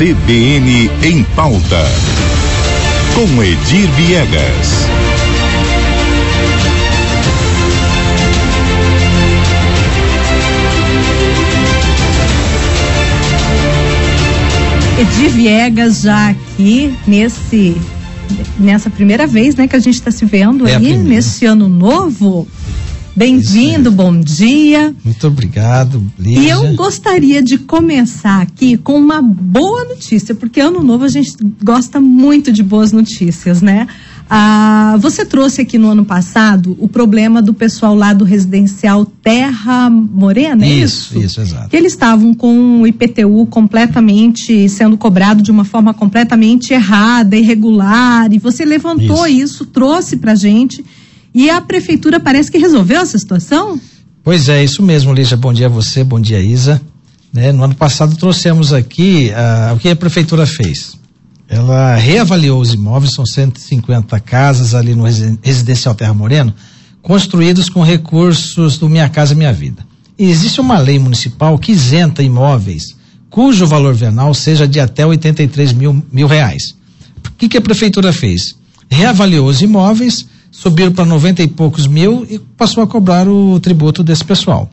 CBN em pauta. Com Edir Viegas. Edir Viegas já aqui nesse nessa primeira vez, né, que a gente está se vendo é aí nesse ano novo. Bem-vindo, bom dia. Muito obrigado, Lígia. E eu gostaria de começar aqui com uma boa notícia, porque ano novo a gente gosta muito de boas notícias, né? Ah, você trouxe aqui no ano passado o problema do pessoal lá do residencial Terra Morena, é isso? Isso, isso, exato. Que eles estavam com o IPTU completamente sendo cobrado de uma forma completamente errada, irregular, e você levantou isso, isso trouxe pra gente, e a prefeitura parece que resolveu essa situação? Pois é, isso mesmo, Lígia. Bom dia a você, bom dia, Isa. Né, no ano passado trouxemos aqui uh, o que a prefeitura fez ela reavaliou os imóveis, são 150 casas ali no residencial Terra Moreno, construídos com recursos do Minha Casa Minha Vida. E existe uma lei municipal que isenta imóveis cujo valor venal seja de até 83 mil, mil reais. O que, que a prefeitura fez? Reavaliou os imóveis, subiram para 90 e poucos mil e passou a cobrar o tributo desse pessoal.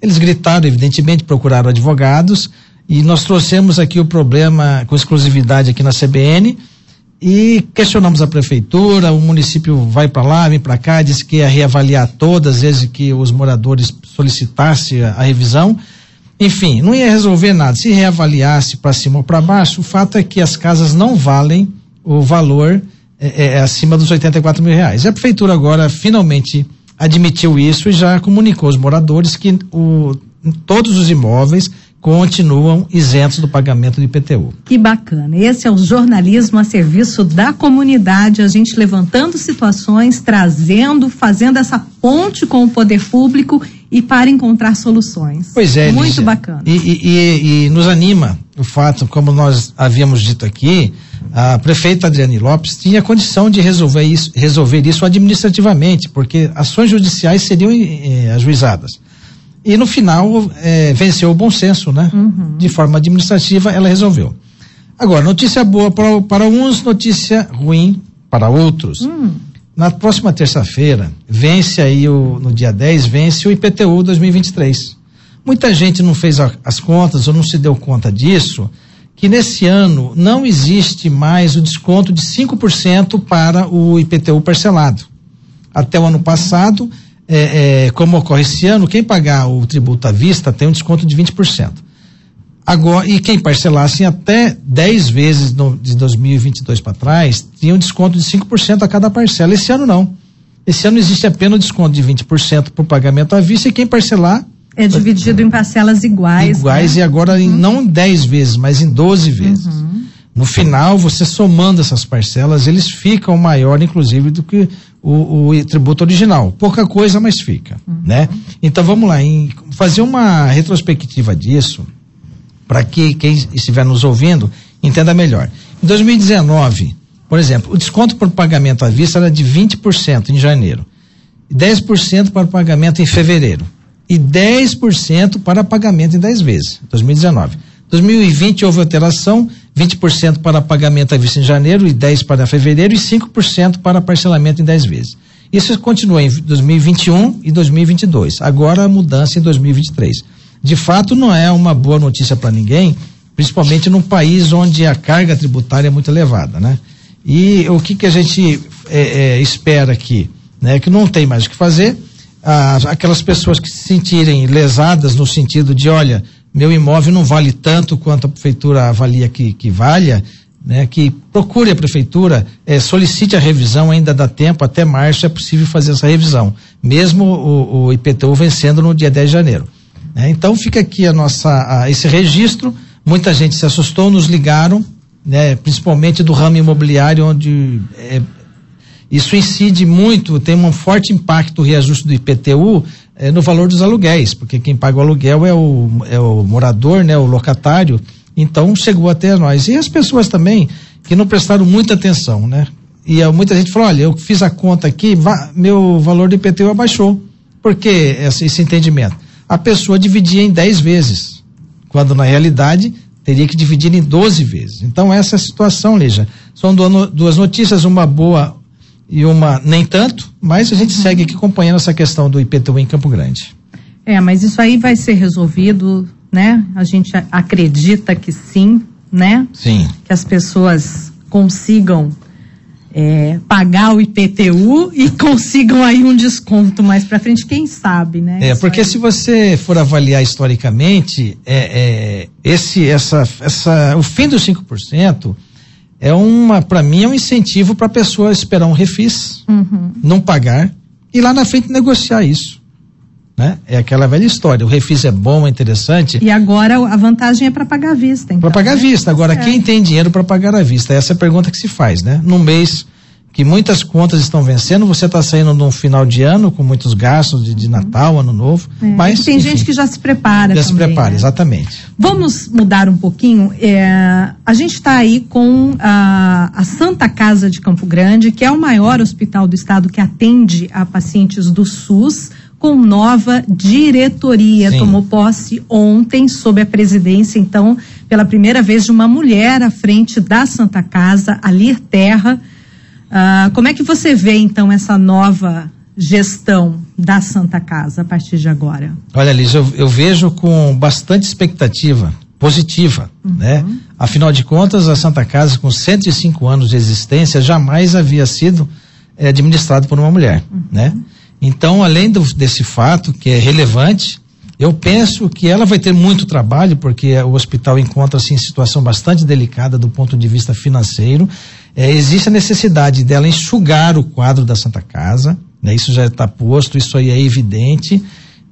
Eles gritaram, evidentemente, procuraram advogados, e nós trouxemos aqui o problema com exclusividade aqui na CBN e questionamos a prefeitura, o município vai para lá, vem para cá, disse que ia reavaliar todas as vezes que os moradores solicitassem a, a revisão. Enfim, não ia resolver nada. Se reavaliasse para cima ou para baixo, o fato é que as casas não valem o valor é, é, é acima dos 84 mil reais. E a prefeitura agora finalmente admitiu isso e já comunicou aos moradores que o, todos os imóveis continuam isentos do pagamento do IPTU. Que bacana. Esse é o jornalismo a serviço da comunidade, a gente levantando situações, trazendo, fazendo essa ponte com o poder público e para encontrar soluções. Pois é, muito Lígia. bacana. E, e, e, nos anima o fato, como nós havíamos dito aqui, a prefeita Adriane Lopes tinha condição de resolver isso, resolver isso administrativamente, porque ações judiciais seriam eh, ajuizadas. E no final é, venceu o bom senso, né? Uhum. De forma administrativa, ela resolveu. Agora, notícia boa para, para uns, notícia ruim para outros. Uhum. Na próxima terça-feira, vence aí o, no dia 10, vence o IPTU 2023. Muita gente não fez a, as contas ou não se deu conta disso, que nesse ano não existe mais o desconto de 5% para o IPTU parcelado. Até o ano passado, é, é, como ocorre esse ano, quem pagar o tributo à vista tem um desconto de 20%. Agora, e quem parcelasse até 10 vezes no, de 2022 para trás, tinha um desconto de 5% a cada parcela. Esse ano não. Esse ano existe apenas o desconto de 20% para o pagamento à vista e quem parcelar. É dividido em parcelas iguais. Iguais né? e agora uhum. em, não em 10 vezes, mas em 12 vezes. Uhum. No final, você somando essas parcelas, eles ficam maior, inclusive, do que o, o tributo original. Pouca coisa, mas fica, uhum. né? Então vamos lá, em fazer uma retrospectiva disso, para que quem estiver nos ouvindo entenda melhor. Em 2019, por exemplo, o desconto por pagamento à vista era de 20% em janeiro, 10% para pagamento em fevereiro e 10% para pagamento em 10 vezes, 2019. 2020 houve alteração, 20% para pagamento à vista em janeiro e 10 para fevereiro e 5% para parcelamento em 10 vezes. Isso continua em 2021 e 2022. Agora a mudança em 2023. De fato, não é uma boa notícia para ninguém, principalmente num país onde a carga tributária é muito elevada, né? E o que que a gente é, é, espera aqui, né? Que não tem mais o que fazer. Ah, aquelas pessoas que se sentirem lesadas no sentido de, olha, meu imóvel não vale tanto quanto a prefeitura avalia que, que valha, né, que procure a prefeitura, eh, solicite a revisão, ainda dá tempo, até março é possível fazer essa revisão, mesmo o, o IPTU vencendo no dia 10 de janeiro. Né? Então fica aqui a nossa, a, esse registro, muita gente se assustou, nos ligaram, né, principalmente do ramo imobiliário, onde eh, isso incide muito, tem um forte impacto o reajuste do IPTU é, no valor dos aluguéis, porque quem paga o aluguel é o, é o morador, né, o locatário. Então chegou até nós. E as pessoas também que não prestaram muita atenção, né? E muita gente falou: olha, eu fiz a conta aqui, meu valor do IPTU abaixou. Por que esse, esse entendimento? A pessoa dividia em 10 vezes, quando na realidade teria que dividir em 12 vezes. Então, essa é a situação, Lígia. São duas notícias, uma boa e uma nem tanto, mas a gente uhum. segue aqui acompanhando essa questão do IPTU em Campo Grande. É, mas isso aí vai ser resolvido, né? A gente acredita que sim, né? Sim. Que as pessoas consigam é, pagar o IPTU e consigam aí um desconto mais para frente, quem sabe, né? É, porque se você for avaliar historicamente, é, é, esse, essa, essa, o fim dos 5% é uma, para mim, é um incentivo para a pessoa esperar um refis, uhum. não pagar e lá na frente negociar isso. Né? É aquela velha história. O refis é bom, é interessante. E agora a vantagem é para pagar à vista. Então, para pagar à né? vista. Agora, é. quem tem dinheiro para pagar à vista? Essa é a pergunta que se faz, né? Num mês que muitas contas estão vencendo, você está saindo num final de ano com muitos gastos de, de Natal, Ano Novo. É, mas tem enfim, gente que já se prepara. Já também, se prepara, né? exatamente. Vamos mudar um pouquinho. É, a gente está aí com a, a, Santa Casa de Campo Grande, que é o maior hospital do estado que atende a pacientes do SUS com nova diretoria. Sim. Tomou posse ontem, sob a presidência, então, pela primeira vez, de uma mulher à frente da Santa Casa, Alir Terra. Uh, como é que você vê, então, essa nova gestão da Santa Casa a partir de agora? Olha, Liz, eu, eu vejo com bastante expectativa positiva, uhum. né? Afinal de contas, a Santa Casa, com 105 anos de existência, jamais havia sido é, administrado por uma mulher, uhum. né? Então, além do, desse fato que é relevante, eu penso que ela vai ter muito trabalho, porque o hospital encontra-se em situação bastante delicada do ponto de vista financeiro. É, existe a necessidade dela enxugar o quadro da Santa Casa, né? isso já está posto, isso aí é evidente,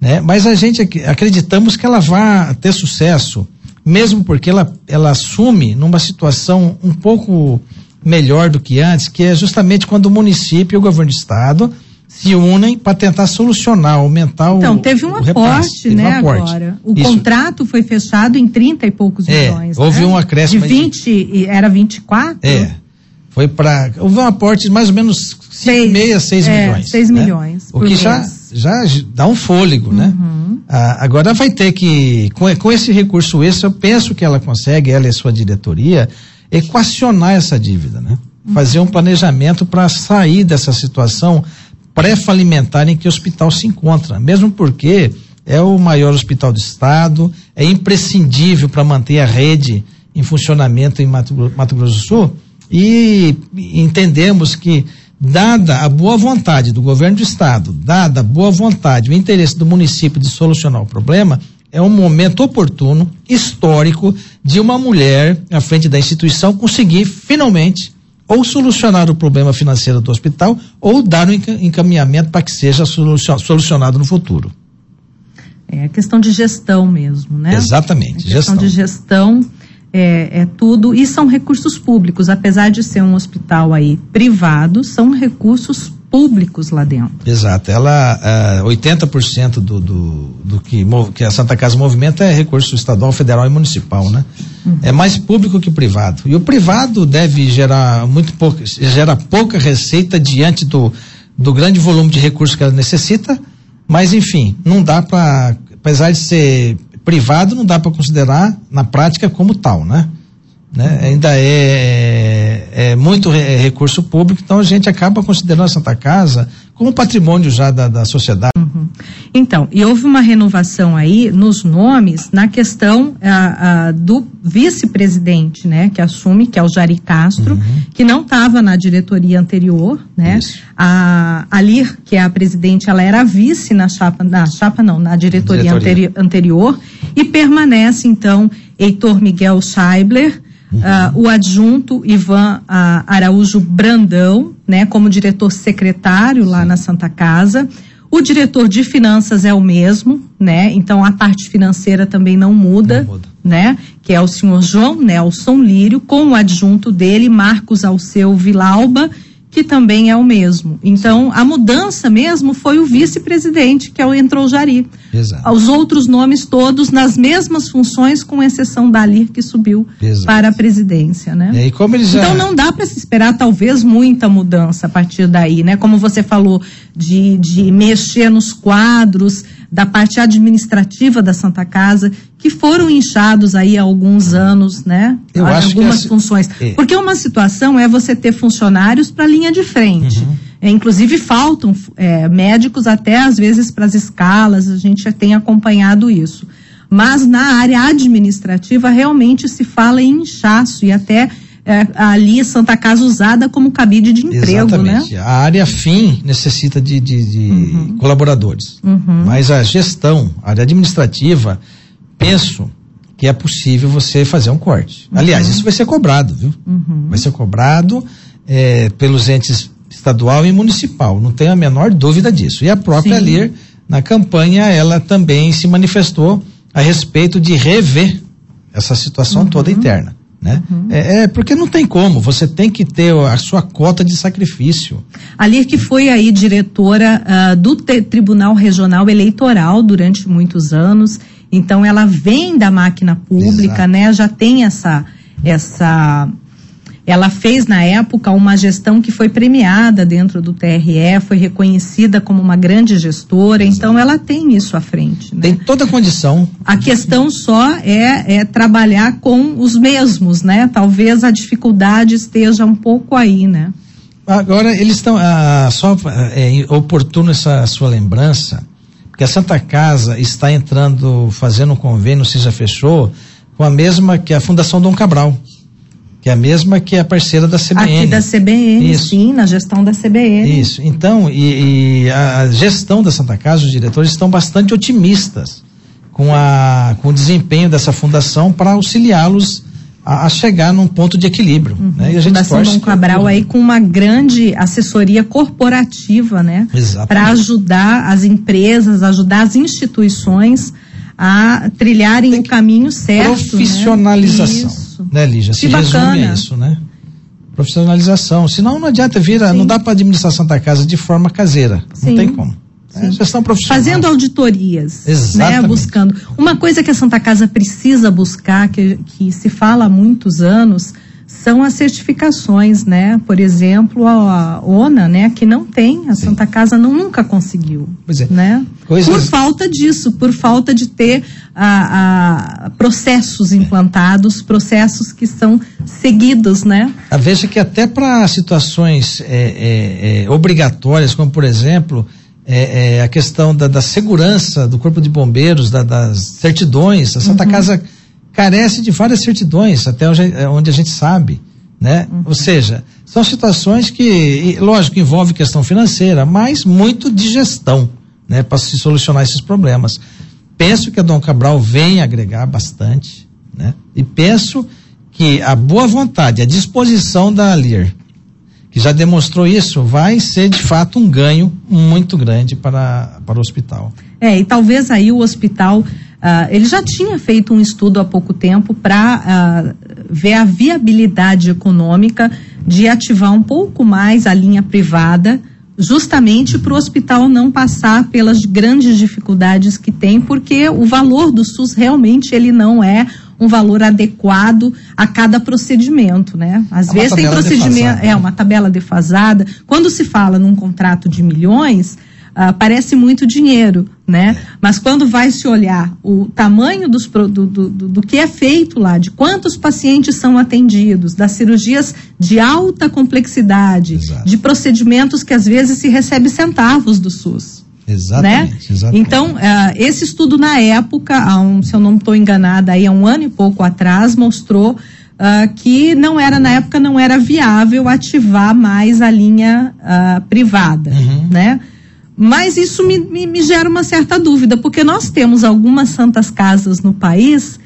né? mas a gente acreditamos que ela vai ter sucesso, mesmo porque ela, ela assume numa situação um pouco melhor do que antes, que é justamente quando o município e o governo do estado se unem para tentar solucionar, aumentar então, o Então, teve um aporte, né, um aporte. agora. O Isso. contrato foi fechado em 30 e poucos é, milhões. Houve né? um acréscimo. De 20, de... era 24? É. Foi para. Houve um aporte de mais ou menos 6, 6 é, milhões. 6 né? milhões. O que já, já dá um fôlego, né? uhum. né? Ah, agora vai ter que. Com, com esse recurso extra, eu penso que ela consegue, ela e sua diretoria, equacionar essa dívida, né? Uhum. Fazer um planejamento para sair dessa situação pré-falimentar em que o hospital se encontra, mesmo porque é o maior hospital do estado, é imprescindível para manter a rede em funcionamento em Mato, Mato Grosso do Sul e entendemos que dada a boa vontade do governo do estado, dada a boa vontade, o interesse do município de solucionar o problema, é um momento oportuno, histórico, de uma mulher à frente da instituição conseguir finalmente ou solucionar o problema financeiro do hospital ou dar um encaminhamento para que seja solucionado no futuro. É questão de gestão mesmo, né? Exatamente. É questão gestão. de gestão é, é, tudo e são recursos públicos, apesar de ser um hospital aí privado, são recursos públicos lá dentro. Exato. Ela, uh, 80% do, do, do que, que a Santa Casa movimenta é recurso estadual, federal e municipal, né? Uhum. É mais público que privado. E o privado deve gerar muito pouco, gera pouca receita diante do, do grande volume de recursos que ela necessita, mas enfim, não dá para, apesar de ser privado, não dá para considerar na prática como tal, né? né? Ainda é, é muito re, recurso público, então a gente acaba considerando a Santa Casa como patrimônio já da, da sociedade. Uhum. Então, e houve uma renovação aí nos nomes na questão a, a, do vice-presidente, né, que assume, que é o Jari Castro, uhum. que não estava na diretoria anterior, né? Isso. A Alir, que é a presidente, ela era vice na chapa, na chapa não, na diretoria, diretoria. Anteri anterior, e permanece então Heitor Miguel Scheibler, Uh, o adjunto Ivan uh, Araújo Brandão, né, como diretor secretário lá na Santa Casa. O diretor de finanças é o mesmo, né? Então a parte financeira também não muda, não muda. né? Que é o senhor João Nelson Lírio, com o adjunto dele, Marcos Alceu Vilauba, que também é o mesmo. Então, a mudança mesmo foi o vice-presidente, que é o entrou Jari. Exato. Os outros nomes todos nas mesmas funções, com exceção da Alir, que subiu Exato. para a presidência, né? Já... Então não dá para se esperar talvez muita mudança a partir daí, né? Como você falou de, de mexer nos quadros da parte administrativa da Santa Casa, que foram inchados aí há alguns anos, né? Eu acho que Algumas essa- funções. é. Porque uma situação é você ter funcionários para a linha de frente. Uhum. É, inclusive faltam é, médicos até às vezes para as escalas, a gente já tem acompanhado isso. Mas na área administrativa realmente se fala em inchaço e até é, ali Santa Casa usada como cabide de emprego, né? Exatamente. A área fim necessita de, de- de colaboradores. Uhum. Mas a gestão, a área administrativa, penso que é possível você fazer um corte. Aliás, Uhum. isso vai ser cobrado, viu? Vai ser cobrado eh, pelos entes estadual e municipal. Não tenho a menor dúvida disso. E a própria Sim. LIR, na campanha, ela também se manifestou a respeito de rever essa situação toda interna. Né? É, é porque não tem como, você tem que ter a sua cota de sacrifício. Ali que foi aí diretora ah, do Tribunal Regional Eleitoral durante muitos anos. Então ela vem da máquina pública, Exato. né? Já tem essa essa ela fez na época uma gestão que foi premiada dentro do TRE, foi reconhecida como uma grande gestora, então ela tem isso à frente. Né? Tem toda a condição. A questão só é, é trabalhar com os mesmos, né? Talvez a dificuldade esteja um pouco aí, né? Agora, eles estão. Ah, só é oportuno essa sua lembrança, porque a Santa Casa está entrando, fazendo um convênio, se já fechou, com a mesma que a Fundação Dom Cabral, que é a mesma que é a parceira da CBN. Aqui da CBN, Isso. sim, na gestão da CBN. Isso. Então, e, e a gestão da Santa Casa, os diretores estão bastante otimistas com, a, com o desempenho dessa fundação para auxiliá-los a, a chegar num ponto de equilíbrio. Né? E a gente Fundação Dom Cabral aí com uma grande assessoria corporativa, né? Para ajudar as empresas, ajudar as instituições a trilharem o caminho certo. Profissionalização. Né? Isso. Né, Lígia? Se Que resume bacana. isso, né? Profissionalização. Senão não adianta vir, a- Sim. não dá para administrar Santa Casa de forma caseira. Sim. Não tem como. É gestão profissional. Fazendo auditorias, né? Exatamente. Buscando. Uma coisa que a Santa Casa precisa buscar, que, que se fala há muitos anos, são as certificações, né? Por exemplo, a ONA, né? Que não tem, a Santa Casa não, nunca conseguiu, Pois é. né? Coisas- Por falta disso, por falta de ter a, a processos implantados, processos que são seguidos, né? Ah, Veja que até para situações é, é, é, obrigatórias, como por exemplo é, é, a questão da, da segurança do corpo de bombeiros, da- das certidões, a Santa Casa carece de várias certidões, até onde, a gente sabe, né? Ou seja, são situações que, lógico, envolve questão financeira, mas muito de gestão, né? Para se solucionar esses problemas. Penso que a Dom Cabral vem agregar bastante, né? E penso que a boa vontade, a disposição da Alir, que já demonstrou isso, vai ser de fato um ganho muito grande para, para o hospital. É, e talvez aí o hospital, ah, ele já tinha feito um estudo há pouco tempo para ver a viabilidade econômica de ativar um pouco mais a linha privada, justamente para o hospital não passar pelas grandes dificuldades que tem, porque o valor do SUS realmente ele não é um valor adequado a cada procedimento, né? Às É vezes tem procedimento, defasada. é uma tabela defasada. Quando se fala num contrato de milhões, ah, parece muito dinheiro, né? Mas quando vai se olhar o tamanho dos, do, do, do, que é feito lá, de quantos pacientes são atendidos, das cirurgias de alta complexidade, Exato. de procedimentos que às vezes se recebe centavos do SUS Exatamente. né? exatamente. Então, ah, esse estudo na época, um, se eu não estou enganada, aí há um ano e pouco atrás, mostrou ah, que não era, na época, não era viável ativar mais a linha ah, privada, Uhum. né? Mas isso me, me, me gera uma certa dúvida, porque nós temos algumas santas casas no país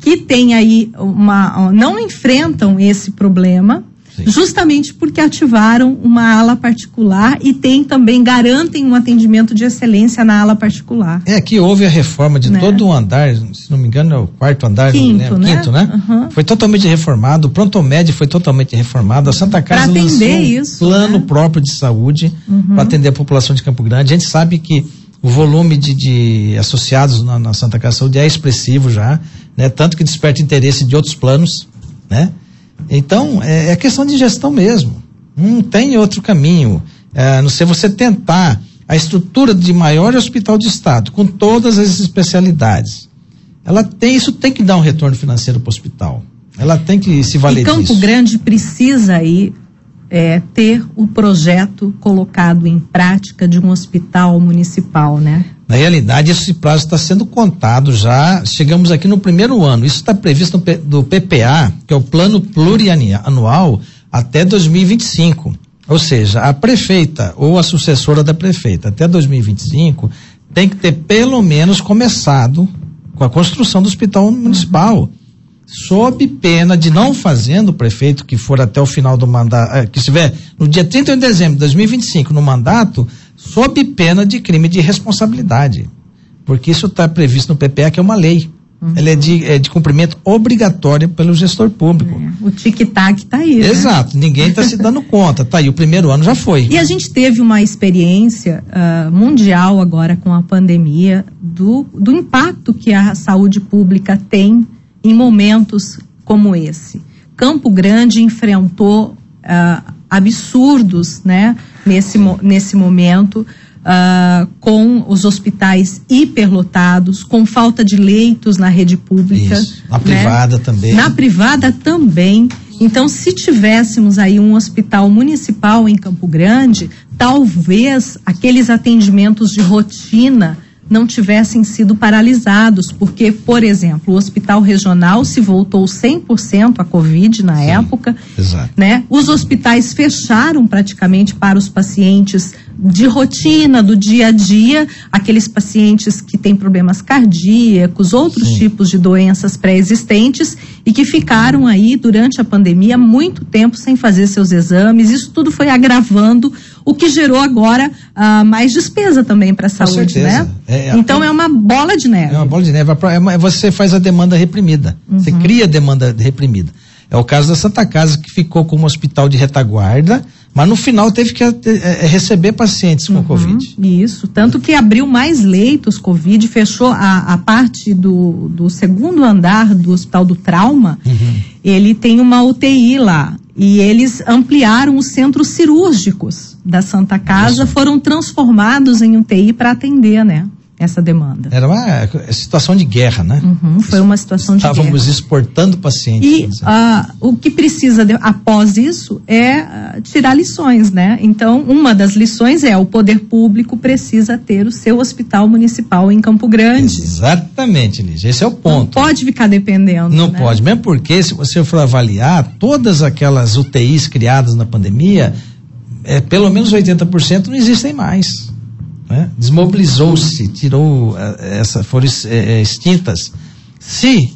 que têm aí uma. não enfrentam esse problema, Sim. justamente porque ativaram uma ala particular e tem também, garantem um atendimento de excelência na ala particular. É que houve a reforma de Né? todo o andar, se não me engano é o quarto andar, Quinto, né? quinto, né? Uhum. Foi totalmente reformado, o Prontomed foi totalmente reformado, a Santa Casa atender lançou um isso, plano né? próprio de saúde para atender a população de Campo Grande. A gente sabe que O volume de, de associados na, na, Santa Casa Saúde é expressivo já, né? Tanto que desperta interesse de outros planos, né? Então, é, é questão de gestão mesmo. Não tem outro caminho. É, não sei você tentar a estrutura de maior hospital de estado, com todas as especialidades. Ela tem, isso tem que dar um retorno financeiro para o hospital. Ela tem que se valer e Campo disso. Grande precisa aí é, ter o projeto colocado em prática de um hospital municipal, né? Na realidade, esse prazo está sendo contado já. Chegamos aqui no primeiro ano. Isso está previsto no do PPA, que é o Plano Plurianual, até 2025. Ou seja, a prefeita ou a sucessora da prefeita até 2025 tem que ter pelo menos começado com a construção do hospital municipal. Sob pena de não fazendo o prefeito que for até o final do mandato, eh, que estiver no dia 31 de dezembro de 2025 no mandato, sob pena de crime de responsabilidade. Porque isso está previsto no PPA, que é uma lei. Uhum. Ela é de, é de cumprimento obrigatório pelo gestor público. É, o tic-tac está aí. Né? Exato, né? ninguém está se dando conta. Tá aí, o primeiro ano já foi. E a gente teve uma experiência uh, mundial agora com a pandemia do, do impacto que a saúde pública tem em momentos como esse. Campo Grande enfrentou uh, absurdos né, nesse, nesse momento. Uh, com os hospitais hiperlotados, com falta de leitos na rede pública. Isso. Na né? privada também. Na privada também. Então, se tivéssemos aí um hospital municipal em Campo Grande, talvez aqueles atendimentos de rotina não tivessem sido paralisados, porque, por exemplo, o hospital regional se voltou 100% à Covid na Sim, época, exato. né? Os hospitais fecharam praticamente para os pacientes de rotina, do dia a dia, aqueles pacientes que têm problemas cardíacos, outros Sim. tipos de doenças pré-existentes e que ficaram aí durante a pandemia muito tempo sem fazer seus exames. Isso tudo foi agravando, o que gerou agora uh, mais despesa também para a saúde, né? É, é, então é, é uma bola de neve. É uma bola de neve. É você faz a demanda reprimida. Uhum. Você cria a demanda reprimida. É o caso da Santa Casa, que ficou como hospital de retaguarda, mas no final teve que é, é, receber pacientes com uhum, Covid. Isso, tanto que abriu mais leitos Covid, fechou a, a parte do, do segundo andar do Hospital do Trauma, uhum. ele tem uma UTI lá. E eles ampliaram os centros cirúrgicos da Santa Casa, foram transformados em UTI para atender, né? Essa demanda. Era uma situação de guerra, né? Uhum, foi uma situação de Estávamos guerra. Estávamos exportando pacientes. E uh, o que precisa de, após isso é uh, tirar lições, né? Então, uma das lições é o poder público precisa ter o seu hospital municipal em Campo Grande. Exatamente, Lígia. Esse é o ponto. Não pode ficar dependendo. Não né? pode, mesmo porque se você for avaliar todas aquelas UTIs criadas na pandemia, é, pelo menos 80% não existem mais né? desmobilizou-se, tirou eh, essa, foram é, extintas. Se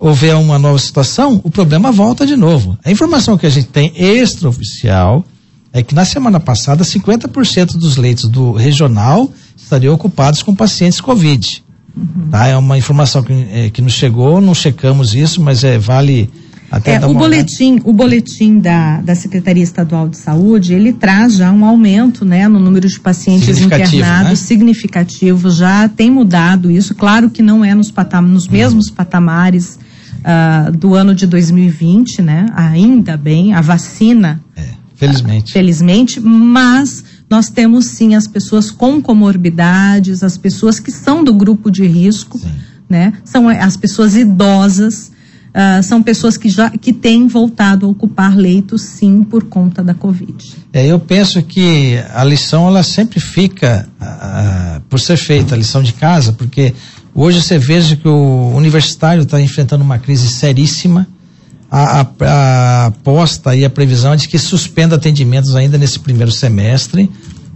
houver uma nova situação, o problema volta de novo. A informação que a gente tem extraoficial é que na semana passada 50% dos leitos do regional estariam ocupados com pacientes Covid. Uhum. Tá? É uma informação que, é, que nos chegou, não checamos isso, mas é, vale até é, o boletim, o boletim da, da Secretaria Estadual de Saúde, ele traz já um aumento, né, no número de pacientes internados né? significativo, já tem mudado isso, claro que não é nos, patam nos mesmos patamares uh, do ano de 2020, né, ainda bem, a vacina. É, felizmente. Uh, felizmente, mas nós temos sim as pessoas com comorbidades, as pessoas que são do grupo de risco, sim. né, são as pessoas idosas, uh, são pessoas que já que têm voltado a ocupar leitos, sim, por conta da Covid. É, eu penso que a lição ela sempre fica uh, por ser feita, a lição de casa, porque hoje você veja que o universitário está enfrentando uma crise seríssima. A, a, a aposta e a previsão é de que suspenda atendimentos ainda nesse primeiro semestre.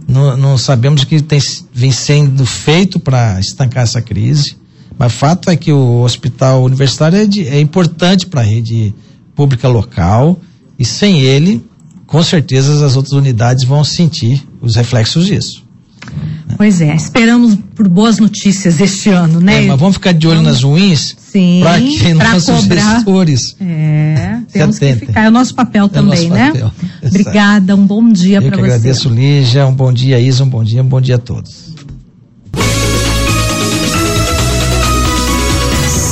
Não, não sabemos o que tem, vem sendo feito para estancar essa crise. Mas fato é que o hospital universitário é, de, é importante para a rede pública local e sem ele, com certeza as outras unidades vão sentir os reflexos disso. Pois é, esperamos por boas notícias este ano, né? É, mas vamos ficar de olho vamos... nas ruins para que nossos cobrar. gestores é, temos que ficar, é o nosso papel é também, nosso né? Papel. Obrigada, um bom dia para você. Eu que agradeço, Lígia, um bom dia, Isa, um bom dia, um bom dia a todos.